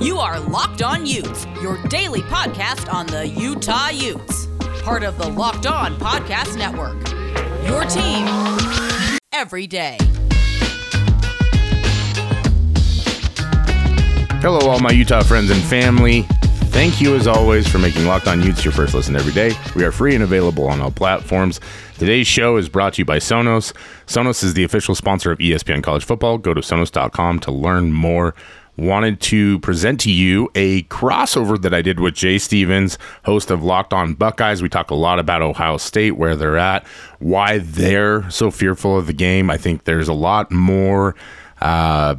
You are Locked On Utes, your daily podcast on the Utah Utes. Part of the Locked On Podcast Network. Your team every day. Hello, all my Utah friends and family. Thank you, as always, for making Locked On Utes your first listen every day. We are free and available on all platforms. Today's show is brought to you by Sonos. Sonos is the official sponsor of ESPN College Football. Go to sonos.com to learn more. Wanted to present to you a crossover that I did with Jay Stephens, host of Locked On Buckeyes. We talk a lot about Ohio State, where they're at, why they're so fearful of the game. I think there's a lot more. Uh,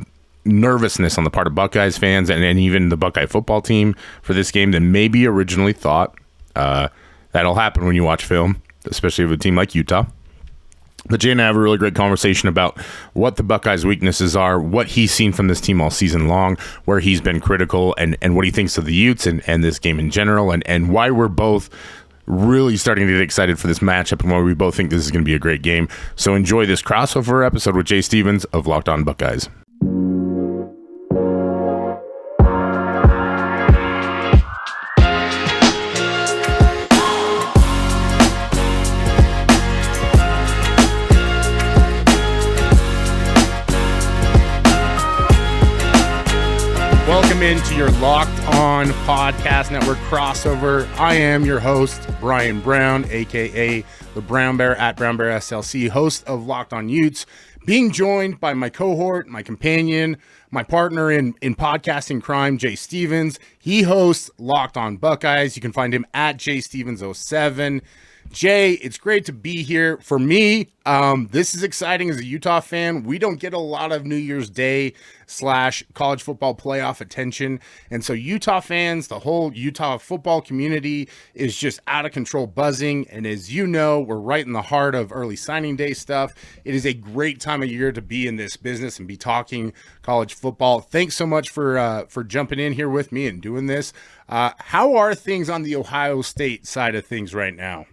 nervousness on the part of Buckeyes fans and, and even the Buckeye football team for this game than maybe originally thought. Uh, that'll happen when you watch film, especially with a team like Utah. But Jay and I have a really great conversation about what the Buckeyes' weaknesses are, what he's seen from this team all season long, where he's been critical, and, and what he thinks of the Utes and, and this game in general, and, and why we're both really starting to get excited for this matchup and why we both think this is going to be a great game. So enjoy this crossover episode with Jay Stephens of Locked On Buckeyes. Into your Locked On Podcast Network crossover. I am your host, Brian Brown, aka the Brown Bear at Brown Bear SLC, host of Locked On Utes, being joined by my cohort, my companion, my partner in, in podcasting crime, Jay Stephens. He hosts Locked On Buckeyes. You can find him at Jay Stephens07. Jay, it's great to be here. For me, um, this is exciting as a Utah fan. We don't get a lot of New Year's Day slash college football playoff attention. And so, Utah fans, the whole Utah football community is just out of control buzzing. And as you know, we're right in the heart of early signing day stuff. It is a great time of year to be in this business and be talking college football. Thanks so much for uh, for jumping in here with me and doing this. Uh, how are things on the Ohio State side of things right now?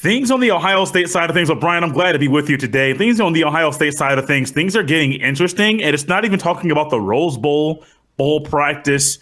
Things on the Ohio State side of things, well, Brian, I'm glad to be with you today. Things on the Ohio State side of things, things are getting interesting, and it's not even talking about the Rose Bowl, bowl practice,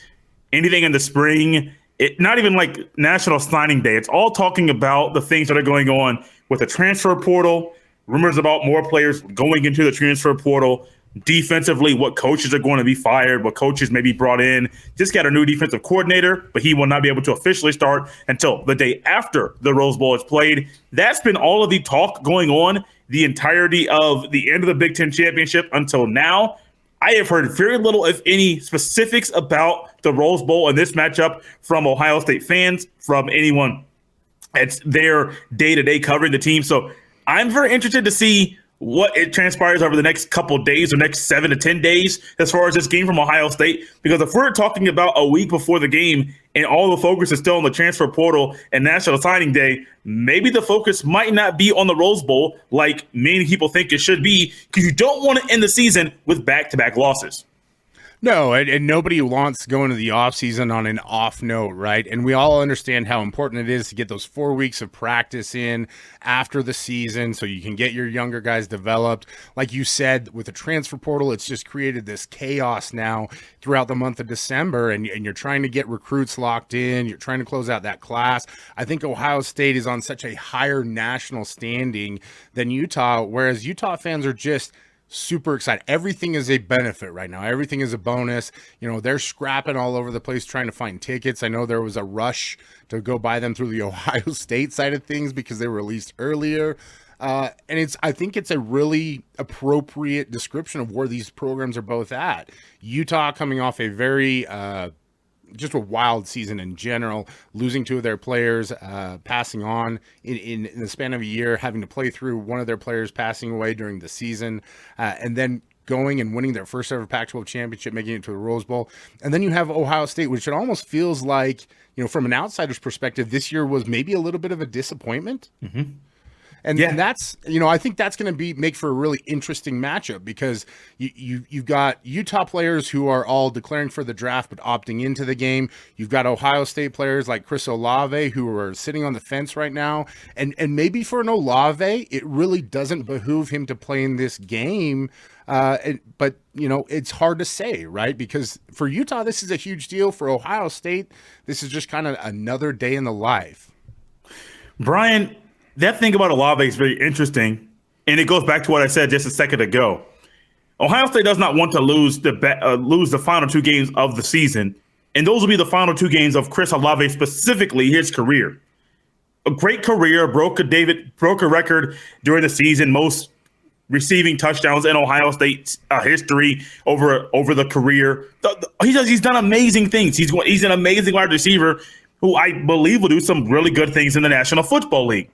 anything in the spring. It not even like National Signing Day. It's all talking about the things that are going on with the transfer portal, rumors about more players going into the transfer portal, defensively, what coaches are going to be fired, what coaches may be brought in. Just got a new defensive coordinator, but he will not be able to officially start until the day after the Rose Bowl is played. That's been all of the talk going on the entirety of the end of the Big Ten championship until now. I have heard very little, if any, specifics about the Rose Bowl and this matchup from Ohio State fans, from anyone that's there day to day covering the team. So I'm very interested to see what it transpires over the next couple days or next seven to 10 days as far as this game from Ohio State. Because if we're talking about a week before the game and all the focus is still on the transfer portal and National Signing Day, maybe the focus might not be on the Rose Bowl like many people think it should be because you don't want to end the season with back to back losses. No, and, and, nobody wants going to the offseason on an off note, right? And we all understand how important it is to get those four weeks of practice in after the season so you can get your younger guys developed. Like you said, with the transfer portal, it's just created this chaos now throughout the month of December, and, and you're trying to get recruits locked in, you're trying to close out that class. I think Ohio State is on such a higher national standing than Utah, whereas Utah fans are just – super excited. Everything is a benefit right now. Everything is a bonus. You know, they're scrapping all over the place trying to find tickets. I know there was a rush to go buy them through the Ohio State side of things because they were released earlier. Uh, and it's I think it's a really appropriate description of where these programs are both at. Utah coming off a very uh, just a wild season in general, losing two of their players, uh, passing on in, in, in, the span of a year, having to play through one of their players passing away during the season, uh, and then going and winning their first ever Pac 12 championship, making it to the Rose Bowl. And then you have Ohio State, which it almost feels like, you know, from an outsider's perspective, this year was maybe a little bit of a disappointment. Mm-hmm. And, Yeah. and that's you know I think that's going to be make for a really interesting matchup because you, you you've got Utah players who are all declaring for the draft but opting into the game. You've got Ohio State players like Chris Olave who are sitting on the fence right now, and and maybe for an Olave it really doesn't behoove him to play in this game. Uh, and, but you know it's hard to say, right? Because for Utah this is a huge deal. For Ohio State, this is just kind of another day in the life. Brian, that thing about Olave is very interesting, and it goes back to what I said just a second ago. Ohio State does not want to lose the ba- uh, lose the final two games of the season, and those will be the final two games of Chris Olave specifically his career. A great career, broke a David broke a record during the season, most receiving touchdowns in Ohio State uh, history over over the career. The- the- he does, he's done amazing things. He's he's an amazing wide receiver who I believe will do some really good things in the National Football League.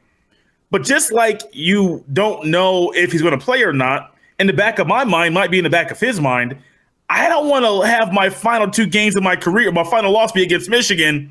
But just like you don't know if he's going to play or not, in the back of my mind might be in the back of his mind. I don't want to have my final two games of my career, my final loss be against Michigan.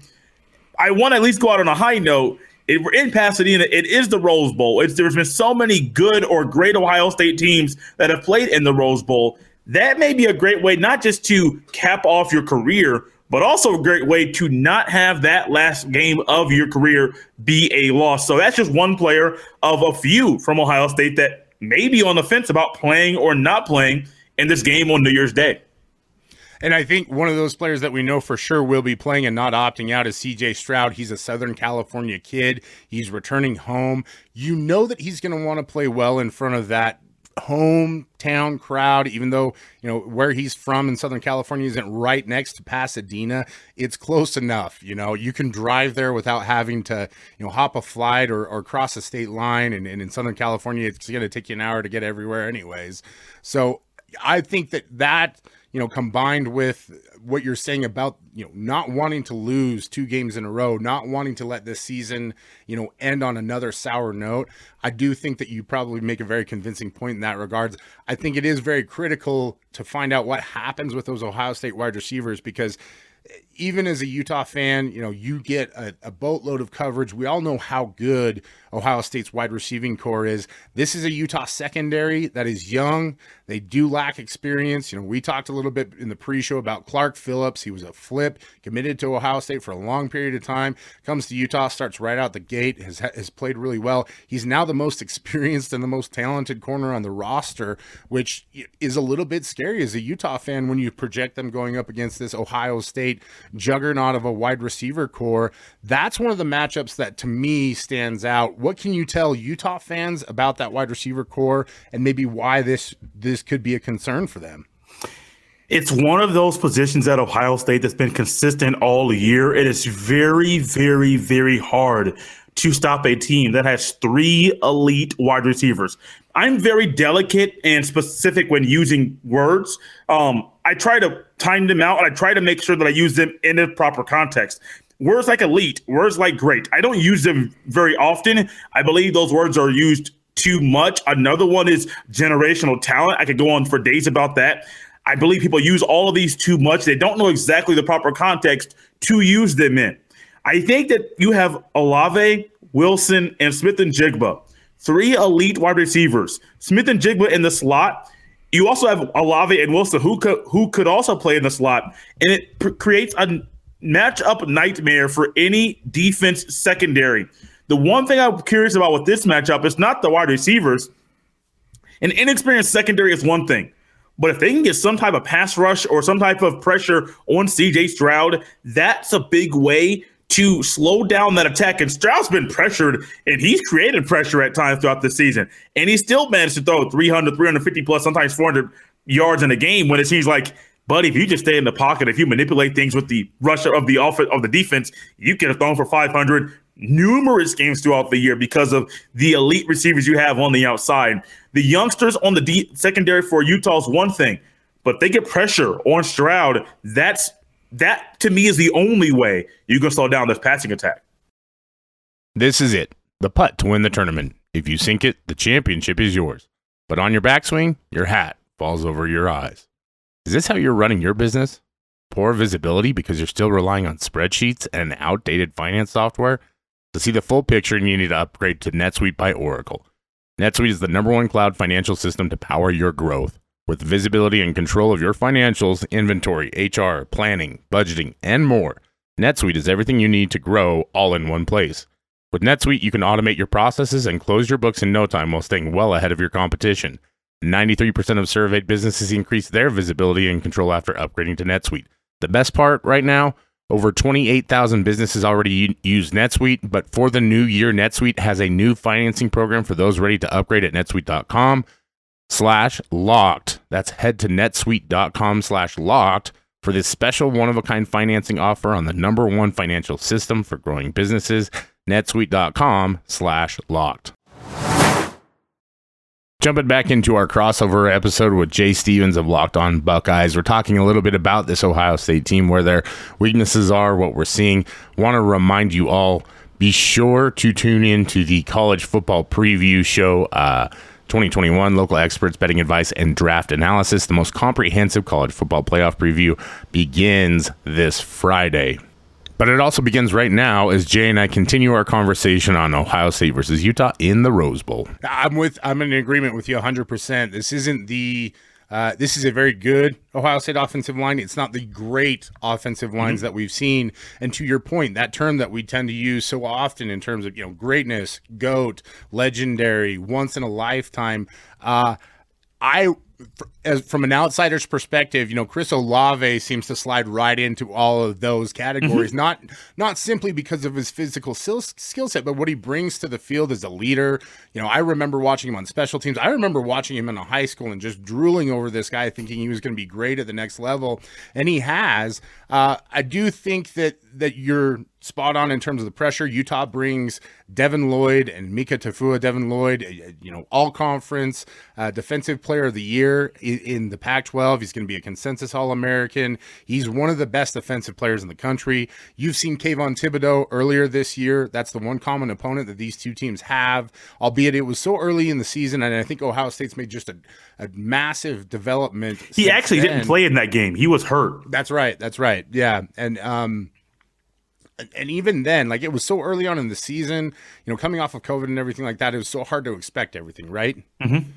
I want to at least go out on a high note. It, we're in Pasadena. It is the Rose Bowl. It's, there's been so many good or great Ohio State teams that have played in the Rose Bowl. That may be a great way not just to cap off your career, but also a great way to not have that last game of your career be a loss. So that's just one player of a few from Ohio State that may be on the fence about playing or not playing in this game on New Year's Day. And I think one of those players that we know for sure will be playing and not opting out is CJ Stroud. He's a Southern California kid. He's returning home. You know that he's going to want to play well in front of that hometown crowd, even though, you know, where he's from in Southern California isn't right next to Pasadena. It's close enough. You know, you can drive there without having to, you know, hop a flight or, or cross a state line. And, and in Southern California, it's going to take you an hour to get everywhere, anyways. So I think that that you know, combined with what you're saying about, you know, not wanting to lose two games in a row, not wanting to let this season, you know, end on another sour note, I do think that you probably make a very convincing point in that regards. I think it is very critical to find out what happens with those Ohio State wide receivers because even as a Utah fan, you know, you get a, a, boatload of coverage. We all know how good Ohio State's wide receiving corps is. This is a Utah secondary that is young. They do lack experience. You know, we talked a little bit in the pre-show about Clark Phillips. He was a flip, committed to Ohio State for a long period of time. Comes to Utah, starts right out the gate, has has played really well. He's now the most experienced and the most talented corner on the roster, which is a little bit scary as a Utah fan when you project them going up against this Ohio State juggernaut of a wide receiver corps. That's one of the matchups that to me stands out. What can you tell Utah fans about that wide receiver corps and maybe why this this could be a concern for them? It's one of those positions at Ohio State that's been consistent all year. It is very, very, very hard to stop a team that has three elite wide receivers. I'm very delicate and specific when using words. Um, I try to time them out and I try to make sure that I use them in a proper context. Words like elite, words like great, I don't use them very often. I believe those words are used too much. Another one is generational talent. I could go on for days about that. I believe people use all of these too much. They don't know exactly the proper context to use them in. I think that you have Olave, Wilson, and Smith-Njigba, three elite wide receivers. Smith-Njigba in the slot. You also have Olave and Wilson who could who could also play in the slot, and it pr- creates a matchup nightmare for any defense secondary. The one thing I'm curious about with this matchup is not the wide receivers. An inexperienced secondary is one thing. But if they can get some type of pass rush or some type of pressure on CJ Stroud, that's a big way to slow down that attack. And Stroud's been pressured and he's created pressure at times throughout the season. And he still managed to throw 300, 350 plus, sometimes 400 yards in a game when it seems like, buddy, if you just stay in the pocket, if you manipulate things with the rush of the offense of the defense, you could have thrown for 500 numerous games throughout the year because of the elite receivers you have on the outside. The youngsters on the D- secondary for Utah is one thing, but they get pressure on Stroud. That's that to me is the only way you can slow down this passing attack. This is it. The putt to win the tournament. If you sink it, the championship is yours. But on your backswing, your hat falls over your eyes. Is this how you're running your business? Poor visibility because you're still relying on spreadsheets and outdated finance software? To see the full picture, and you need to upgrade to NetSuite by Oracle. NetSuite is the number one cloud financial system to power your growth. With visibility and control of your financials, inventory, HR, planning, budgeting, and more, NetSuite is everything you need to grow all in one place. With NetSuite, you can automate your processes and close your books in no time while staying well ahead of your competition. 93% of surveyed businesses increase their visibility and control after upgrading to NetSuite. The best part right now, over 28,000 businesses already use NetSuite, but for the new year, NetSuite has a new financing program for those ready to upgrade at netsuite.com slash locked. That's head to netsuite.com slash locked for this special one of a kind financing offer on the number one financial system for growing businesses, netsuite.com slash locked. Jumping back into our crossover episode with Jay Stephens of Locked On Buckeyes, we're talking a little bit about this Ohio State team, where their weaknesses are, what we're seeing. Want to remind you all be sure to tune in to the college football preview show. Uh, 2021 local experts, betting advice, and draft analysis. The most comprehensive college football playoff preview begins this Friday. But it also begins right now as Jay and I continue our conversation on Ohio State versus Utah in the Rose Bowl. I'm with I'm in agreement with you 100%. This isn't the uh, this is a very good Ohio State offensive line. It's not the great offensive lines mm-hmm. that we've seen. And to your point, that term that we tend to use so often in terms of you know greatness, goat, legendary, once in a lifetime. Uh, I as from an outsider's perspective, you know, Chris Olave seems to slide right into all of those categories. Mm-hmm. Not not simply because of his physical skill set, but what he brings to the field as a leader. You know, I remember watching him on special teams. I remember watching him in a high school and just drooling over this guy, thinking he was going to be great at the next level, and he has. Uh, I do think that that you're spot on in terms of the pressure. Utah brings Devin Lloyd and Mika Tafua. Devin Lloyd, you know, all conference uh, defensive player of the year in, the Pac 12. He's going to be a consensus All American. He's one of the best defensive players in the country. You've seen Kayvon Thibodeaux earlier this year. That's the one common opponent that these two teams have, albeit it was so early in the season. And I think Ohio State's made just a, a massive development. He actually then. didn't play in that game. He was hurt. That's right. That's right. Yeah. And, um, and even then, like it was so early on in the season, you know, coming off of COVID and everything like that, it was so hard to expect everything, right? Mm-hmm.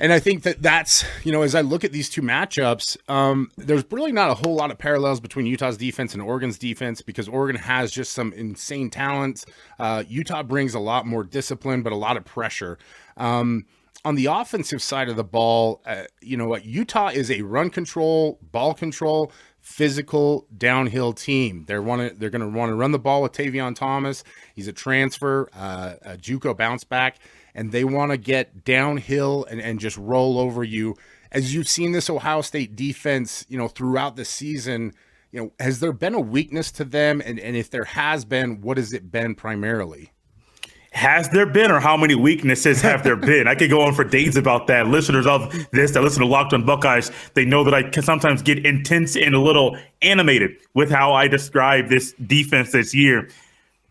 And I think that that's, you know, as I look at these two matchups, um, there's really not a whole lot of parallels between Utah's defense and Oregon's defense because Oregon has just some insane talent. Uh, Utah brings a lot more discipline, but a lot of pressure. Um, on the offensive side of the ball, uh, you know what? Utah is a run control, ball control, physical downhill team. They're want they're going to want to run the ball with Tavion Thomas. He's a transfer, uh, a JUCO bounce back, and they want to get downhill and, and just roll over you. As you've seen this Ohio State defense, you know, throughout the season, you know, has there been a weakness to them? And, and if there has been, what has it been primarily? Has there been, or how many weaknesses have there been? I could go on for days about that. Listeners of this that listen to Locked on Buckeyes, they know that I can sometimes get intense and a little animated with how I describe this defense this year.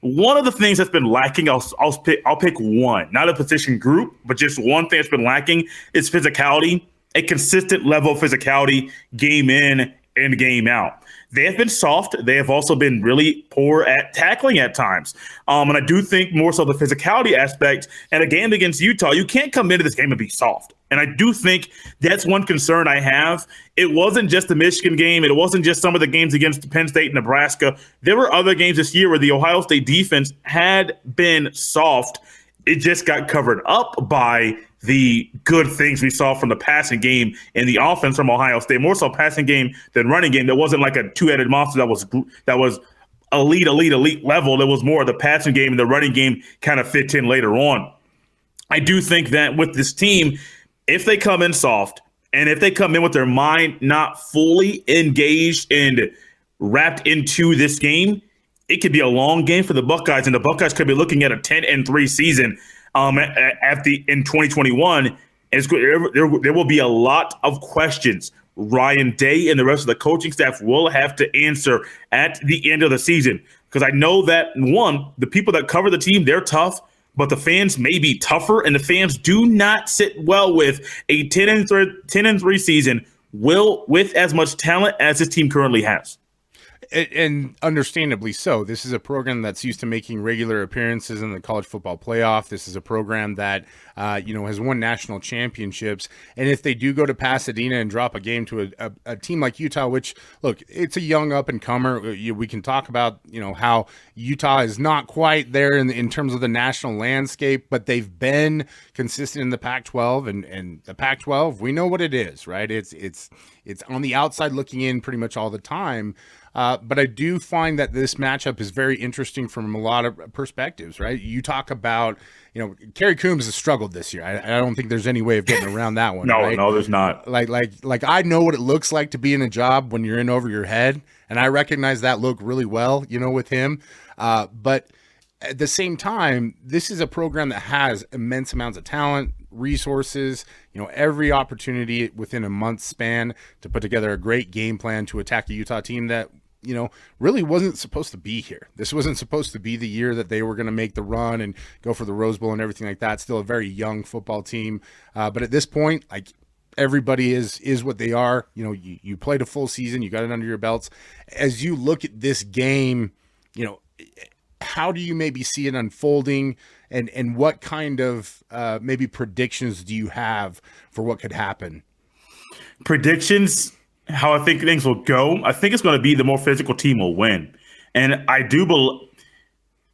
One of the things that's been lacking, I'll, I'll pick, I'll pick one, not a position group, but just one thing that's been lacking is physicality, a consistent level of physicality, game in and game out they have been soft. They have also been really poor at tackling at times. Um, and I do think more so the physicality aspect. And a game against Utah, you can't come into this game and be soft. And I do think that's one concern I have. It wasn't just the Michigan game. It wasn't just some of the games against Penn State and Nebraska. There were other games this year where the Ohio State defense had been soft. It just got covered up by the good things we saw from the passing game and the offense from Ohio State, more so passing game than running game. That wasn't like a two-headed monster that was that was elite, elite, elite level. It was more the passing game and the running game kind of fit in later on. I do think that with this team, if they come in soft and if they come in with their mind not fully engaged and wrapped into this game, it could be a long game for the Buckeyes, and the Buckeyes could be looking at a 10 and 3 season um, at the in 2021. It's there, there will be a lot of questions Ryan Day and the rest of the coaching staff will have to answer at the end of the season. Because I know that one, the people that cover the team, they're tough, but the fans may be tougher, and the fans do not sit well with a 10 and 3, 10 and 3 season will with as much talent as this team currently has. And understandably so. This is a program that's used to making regular appearances in the college football playoff. This is a program that uh, you know has won national championships. And if they do go to Pasadena and drop a game to a, a, a team like Utah, which look, it's a young up and comer. We can talk about you know how Utah is not quite there in, in terms of the national landscape, but they've been consistent in the Pac-12 and and the Pac-12. We know what it is, right? It's it's it's on the outside looking in pretty much all the time. Uh, but I do find that this matchup is very interesting from a lot of perspectives, right? You talk about, you know, Kerry Coombs has struggled this year. I, I don't think there's any way of getting around that one. no, right? no, there's not. Like, like, like I know what it looks like to be in a job when you're in over your head, and I recognize that look really well, you know, with him. Uh, but at the same time, this is a program that has immense amounts of talent, resources, you know, every opportunity within a month span to put together a great game plan to attack a Utah team that you know, really wasn't supposed to be here. This wasn't supposed to be the year that they were going to make the run and go for the Rose Bowl and everything like that. Still a very young football team, uh, but at this point, like everybody is is what they are. You know, you, you played a full season, you got it under your belts. As you look at this game, you know, how do you maybe see it unfolding, and and what kind of uh, maybe predictions do you have for what could happen? Predictions how I think things will go, I think it's going to be the more physical team will win. And I do believe,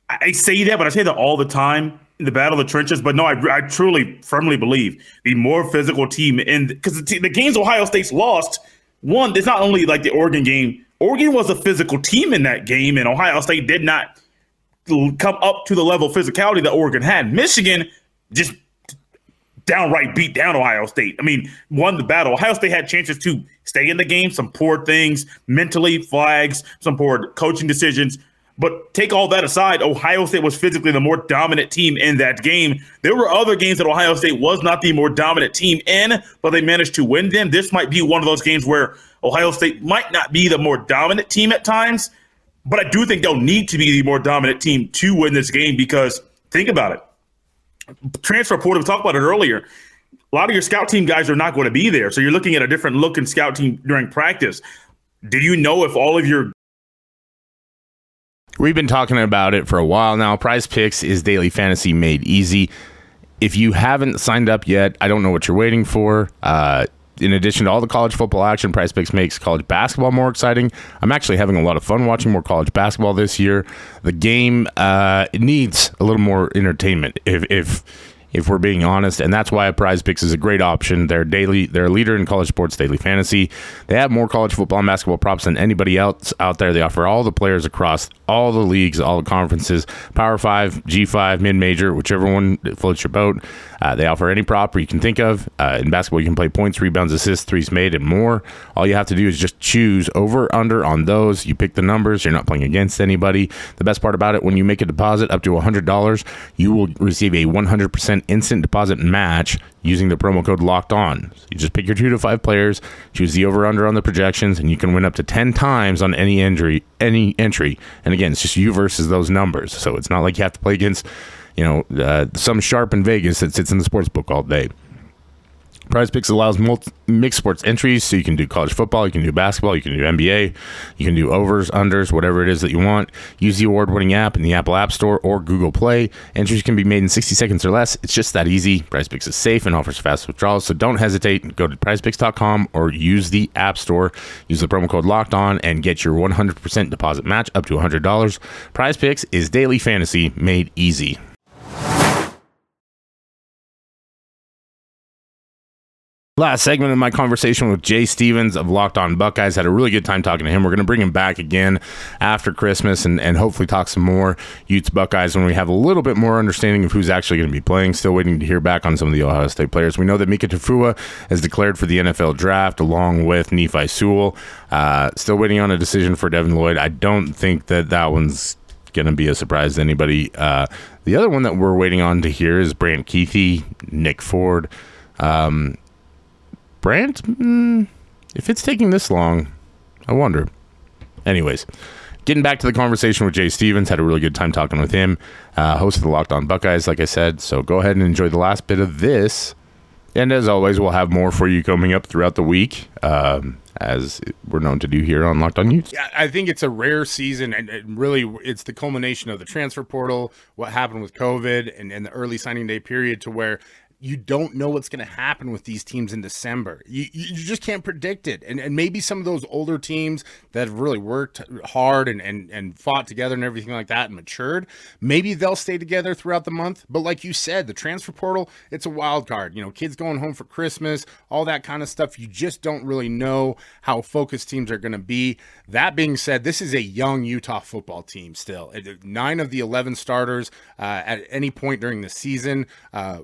I say that, but I say that all the time in the battle of the trenches. But no, I, I truly, firmly believe the more physical team in because the, the games Ohio State's lost, one, it's not only like the Oregon game. Oregon was a physical team in that game, and Ohio State did not come up to the level of physicality that Oregon had. Michigan just downright beat down Ohio State. I mean, won the battle. Ohio State had chances to stay in the game, some poor things mentally, flags, some poor coaching decisions. But take all that aside, Ohio State was physically the more dominant team in that game. There were other games that Ohio State was not the more dominant team in, but they managed to win them. This might be one of those games where Ohio State might not be the more dominant team at times, but I do think they'll need to be the more dominant team to win this game because think about it transfer portal, we talked about it earlier. A lot of your scout team guys are not going to be there. So you're looking at a different look in scout team during practice. Do you know if all of your We've been talking about it for a while now. Prize Picks is daily fantasy made easy. If you haven't signed up yet, I don't know what you're waiting for. Uh, in addition to all the college football action, Prize Picks makes college basketball more exciting. I'm actually having a lot of fun watching more college basketball this year. The game uh, needs a little more entertainment. If if if we're being honest. And that's why Prize Picks is a great option. They're daily, they're a leader in college sports daily fantasy. They have more college football and basketball props than anybody else out there. They offer all the players across all the leagues, all the conferences, Power Five, G five, mid major, whichever one floats your boat. Uh, they offer any prop you can think of. Uh, in basketball, you can play points, rebounds, assists, threes made, and more. All you have to do is just choose over, under on those. You pick the numbers. You're not playing against anybody. The best part about it, when you make a deposit up to $100, you will receive a 100% instant deposit match using the promo code locked on. So you just pick your two to five players, choose the over under on the projections, and you can win up to 10 times on any entry, any entry. And again, it's just you versus those numbers. So it's not like you have to play against, you know, uh, some sharp in Vegas that sits in the sports book all day. Prize Picks allows multi- mixed sports entries, so you can do college football, you can do basketball, you can do NBA, you can do overs, unders, whatever it is that you want. Use the award-winning app in the Apple App Store or Google Play. Entries can be made in 60 seconds or less. It's just that easy. Prize Picks is safe and offers fast withdrawals, so don't hesitate. Go to PrizePicks.com or use the App Store. Use the promo code Locked On and get your 100% deposit match up to $100. Prize Picks is daily fantasy made easy. Last segment of my conversation with Jay Stephens of Locked On Buckeyes. Had a really good time talking to him. We're going to bring him back again after Christmas and, and hopefully talk some more Utes Buckeyes when we have a little bit more understanding of who's actually going to be playing. Still waiting to hear back on some of the Ohio State players. We know that Mika Tafua has declared for the NFL draft along with Nephi Sewell. Uh, still waiting on a decision for Devin Lloyd. I don't think that that one's going to be a surprise to anybody. Uh, the other one that we're waiting on to hear is Brant Kuithe, Nick Ford. Um, Brant, mm, if it's taking this long, I wonder. Anyways, getting back to the conversation with Jay Stephens, had a really good time talking with him, uh, host of the Locked On Buckeyes, like I said. So go ahead and enjoy the last bit of this. And as always, we'll have more for you coming up throughout the week. Um, as we're known to do here on Locked On Utes. Yeah, I think it's a rare season, and, and really it's the culmination of the transfer portal, what happened with COVID, and, and the early signing day period to where you don't know what's going to happen with these teams in December. You, you just can't predict it. And, and maybe some of those older teams that have really worked hard and, and, and fought together and everything like that and matured, maybe they'll stay together throughout the month. But like you said, the transfer portal, it's a wild card. You know, kids going home for Christmas, all that kind of stuff. You just don't really know how focused teams are going to be. That being said, this is a young Utah football team still. Nine of the 11 starters uh, at any point during the season uh,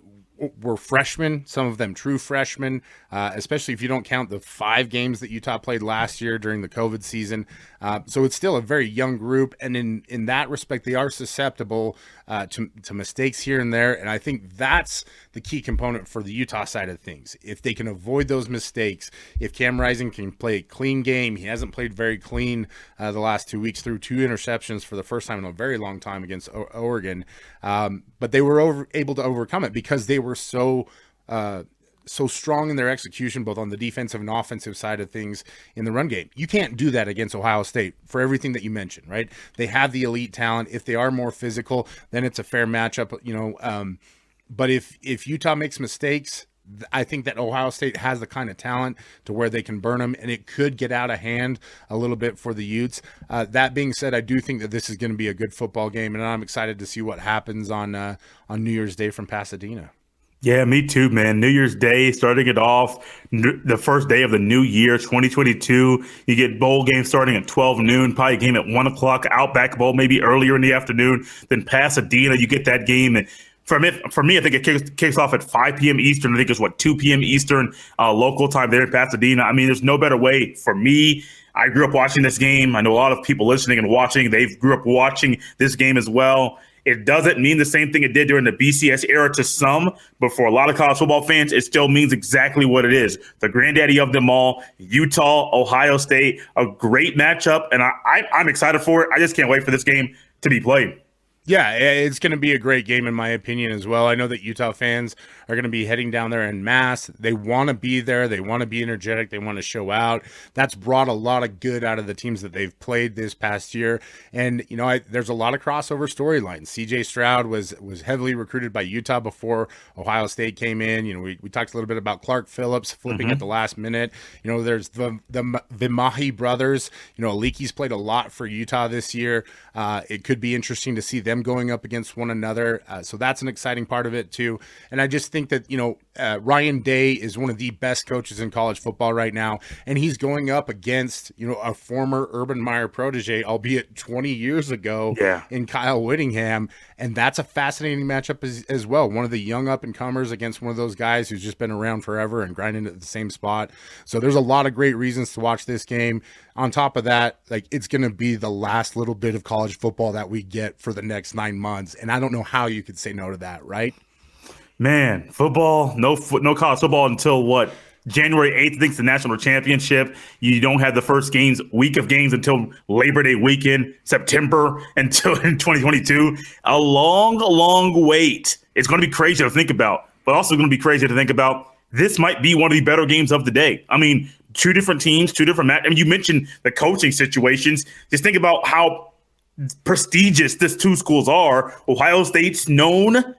were freshmen, some of them true freshmen, uh, especially if you don't count the five games that Utah played last year during the COVID season. Uh, so it's still a very young group, and in in that respect, they are susceptible uh, to to mistakes here and there. And I think that's the key component for the Utah side of things. If they can avoid those mistakes, if Cam Rising can play a clean game, he hasn't played very clean uh, the last two weeks threw two interceptions for the first time in a very long time against o- Oregon. Um, but they were over, able to overcome it because they were so. Uh, so strong in their execution, both on the defensive and offensive side of things in the run game. You can't do that against Ohio State for everything that you mentioned, right? They have the elite talent. If they are more physical, then it's a fair matchup, you know. Um, but if if Utah makes mistakes, I think that Ohio State has the kind of talent to where they can burn them, and it could get out of hand a little bit for the Utes. Uh, that being said, I do think that this is going to be a good football game, and I'm excited to see what happens on uh, on New Year's Day from Pasadena. Yeah, me too, man. New Year's Day, starting it off, the first day of the new year, 2022. You get bowl game starting at 12 noon, probably game at 1 o'clock, Outback Bowl maybe earlier in the afternoon. Then Pasadena, you get that game. And for me, for me I think it kicks, kicks off at 5 p.m. Eastern. I think it's what, 2 p.m. Eastern uh, local time there in Pasadena. I mean, there's no better way for me. I grew up watching this game. I know a lot of people listening and watching. They grew up watching this game as well. It doesn't mean the same thing it did during the BCS era to some, but for a lot of college football fans, it still means exactly what it is. The granddaddy of them all, Utah, Ohio State, a great matchup, and I, I, am excited for it. I just can't wait for this game to be played. Yeah, it's going to be a great game in my opinion as well. I know that Utah fans are going to be heading down there in mass. They want to be there. They want to be energetic. They want to show out. That's brought a lot of good out of the teams that they've played this past year. And you know, I, there's a lot of crossover storylines. C.J. Stroud was was heavily recruited by Utah before Ohio State came in. You know, we, we talked a little bit about Clark Phillips flipping mm-hmm. at the last minute. You know, there's the the Vimahi brothers. You know, Leakey's played a lot for Utah this year. Uh, it could be interesting to see them them going up against one another. Uh, so that's an exciting part of it too. And I just think that you know uh, Ryan Day is one of the best coaches in college football right now, and he's going up against you know a former Urban Meyer protege, albeit 20 years ago, yeah. in Kyle Whittingham, and that's a fascinating matchup as, as well. One of the young up and comers against one of those guys who's just been around forever and grinding at the same spot. So there's a lot of great reasons to watch this game. On top of that, like it's going to be the last little bit of college football that we get for the next nine months, and I don't know how you could say no to that, right? Man, football, no no college football until what? January 8th, I think it's the national championship. You don't have the first games, week of games until Labor Day weekend, September until in 2022. A long, long wait. It's going to be crazy to think about, but also going to be crazy to think about. This might be one of the better games of the day. I mean, two different teams, two different match. I mean, you mentioned the coaching situations. Just think about how prestigious these two schools are. Ohio State's known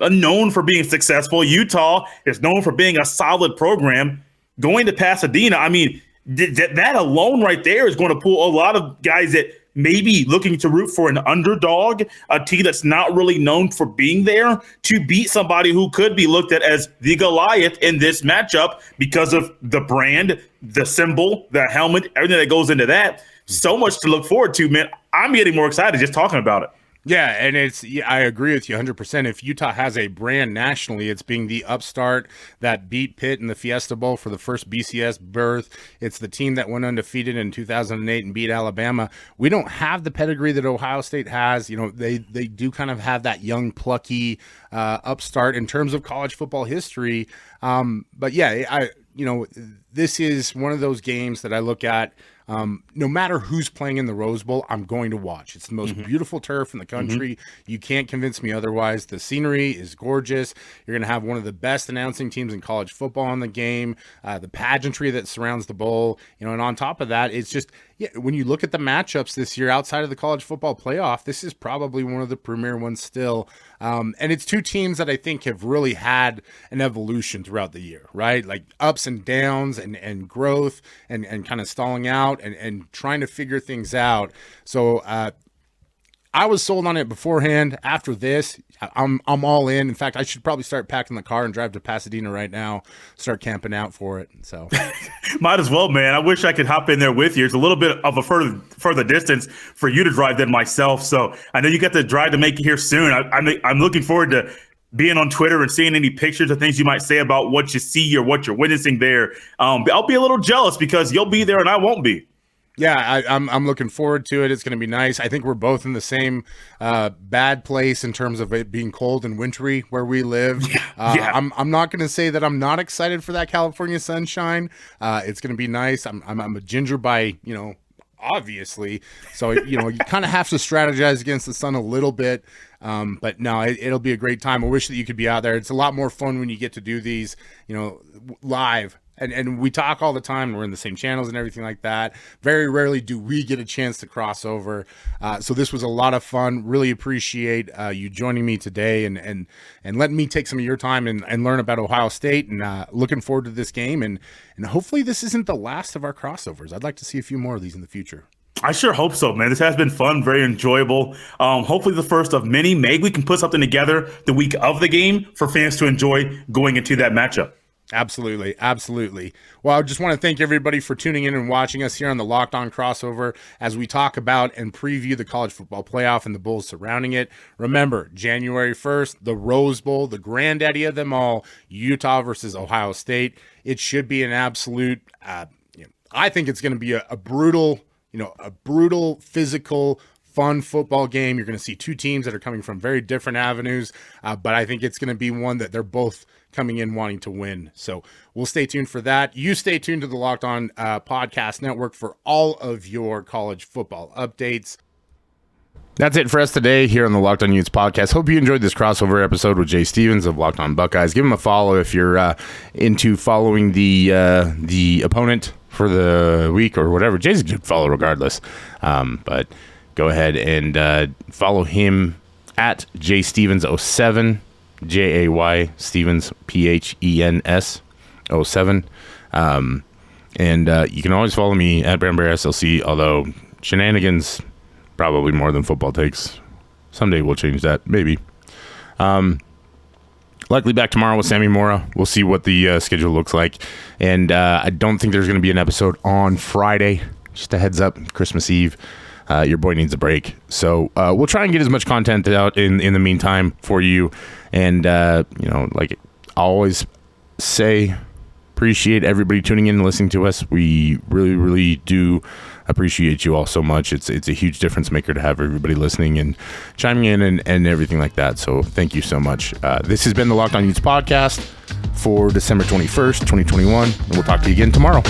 known for being successful. Utah is known for being a solid program. Going to Pasadena, I mean, th- th- that alone right there is going to pull a lot of guys that maybe looking to root for an underdog, a team that's not really known for being there, to beat somebody who could be looked at as the Goliath in this matchup because of the brand, the symbol, the helmet, everything that goes into that. So much to look forward to, man. I'm getting more excited just talking about it. Yeah, and it's yeah, I agree with you 100%. If Utah has a brand nationally, it's being the upstart that beat Pitt in the Fiesta Bowl for the first BCS berth. It's the team that went undefeated in 2008 and beat Alabama. We don't have the pedigree that Ohio State has. You know, they they do kind of have that young plucky uh, upstart in terms of college football history. Um, but yeah, I you know, this is one of those games that I look at um, no matter who's playing in the Rose Bowl, I'm going to watch. It's the most mm-hmm. beautiful turf in the country. Mm-hmm. You can't convince me otherwise. The scenery is gorgeous. You're going to have one of the best announcing teams in college football in the game. Uh, the pageantry that surrounds the bowl, you know, and on top of that, it's just yeah. When you look at the matchups this year outside of the college football playoff, this is probably one of the premier ones still. Um, and it's two teams that I think have really had an evolution throughout the year, right? Like ups and downs and, and growth and, and kind of stalling out and, and trying to figure things out. So uh, I was sold on it beforehand. After this, I'm I'm all in. In fact, I should probably start packing the car and drive to Pasadena right now. Start camping out for it. So, might as well, man. I wish I could hop in there with you. It's a little bit of a further further distance for you to drive than myself. So I know you got the drive to make it here soon. I, I'm I'm looking forward to being on Twitter and seeing any pictures of things you might say about what you see or what you're witnessing there. Um, I'll be a little jealous because you'll be there and I won't be. Yeah, I, am I'm, I'm looking forward to it. It's going to be nice. I think we're both in the same uh, bad place in terms of it being cold and wintry where we live. Yeah, uh, yeah. I'm I'm not going to say that I'm not excited for that California sunshine. Uh, it's going to be nice. I'm, I'm I'm a ginger by you know obviously. So you know you kind of have to strategize against the sun a little bit. Um, but no, it, will be a great time. I wish that you could be out there. It's a lot more fun when you get to do these, you know, live and and we talk all the time. We're in the same channels and everything like that. Very rarely do we get a chance to cross over. Uh, so this was a lot of fun. Really appreciate uh, you joining me today and and and letting me take some of your time and, and learn about Ohio State. And uh, looking forward to this game. And and hopefully this isn't the last of our crossovers. I'd like to see a few more of these in the future. I sure hope so, man. This has been fun, very enjoyable. Um, hopefully, the first of many. Maybe we can put something together the week of the game for fans to enjoy going into that matchup. Absolutely. Absolutely. Well, I just want to thank everybody for tuning in and watching us here on the Locked On Crossover as we talk about and preview the college football playoff and the Bulls surrounding it. Remember, January 1st, the Rose Bowl, the granddaddy of them all, Utah versus Ohio State. It should be an absolute, uh, you know, I think it's going to be a, a brutal, you know, a brutal physical fun football game. You're going to see two teams that are coming from very different avenues, uh, but I think it's going to be one that they're both coming in wanting to win. So we'll stay tuned for that. You stay tuned to the Locked On uh, Podcast Network for all of your college football updates. That's it for us today here on the Locked On Utes podcast. Hope you enjoyed this crossover episode with Jay Stephens of Locked On Buckeyes. Give him a follow if you're uh, into following the uh, the opponent for the week or whatever. Jay's a good follow regardless. Um, but go ahead and uh, follow him at Jay Stephens 07 J A Y Stevens P H E N S 07. Um, and uh, you can always follow me at Bear SLC, although shenanigans probably more than football takes. Someday we'll change that, maybe. Um, likely back tomorrow with Sammy Mora. We'll see what the uh, schedule looks like. And uh, I don't think there's going to be an episode on Friday. Just a heads up, Christmas Eve uh, your boy needs a break. So uh, we'll try and get as much content out in in the meantime for you. And uh, you know, like I always say, appreciate everybody tuning in and listening to us. We really, really do appreciate you all so much. It's it's a huge difference maker to have everybody listening and chiming in and, and everything like that. So thank you so much. Uh, this has been the Locked On Utes podcast for December 21st, 2021. And we'll talk to you again tomorrow.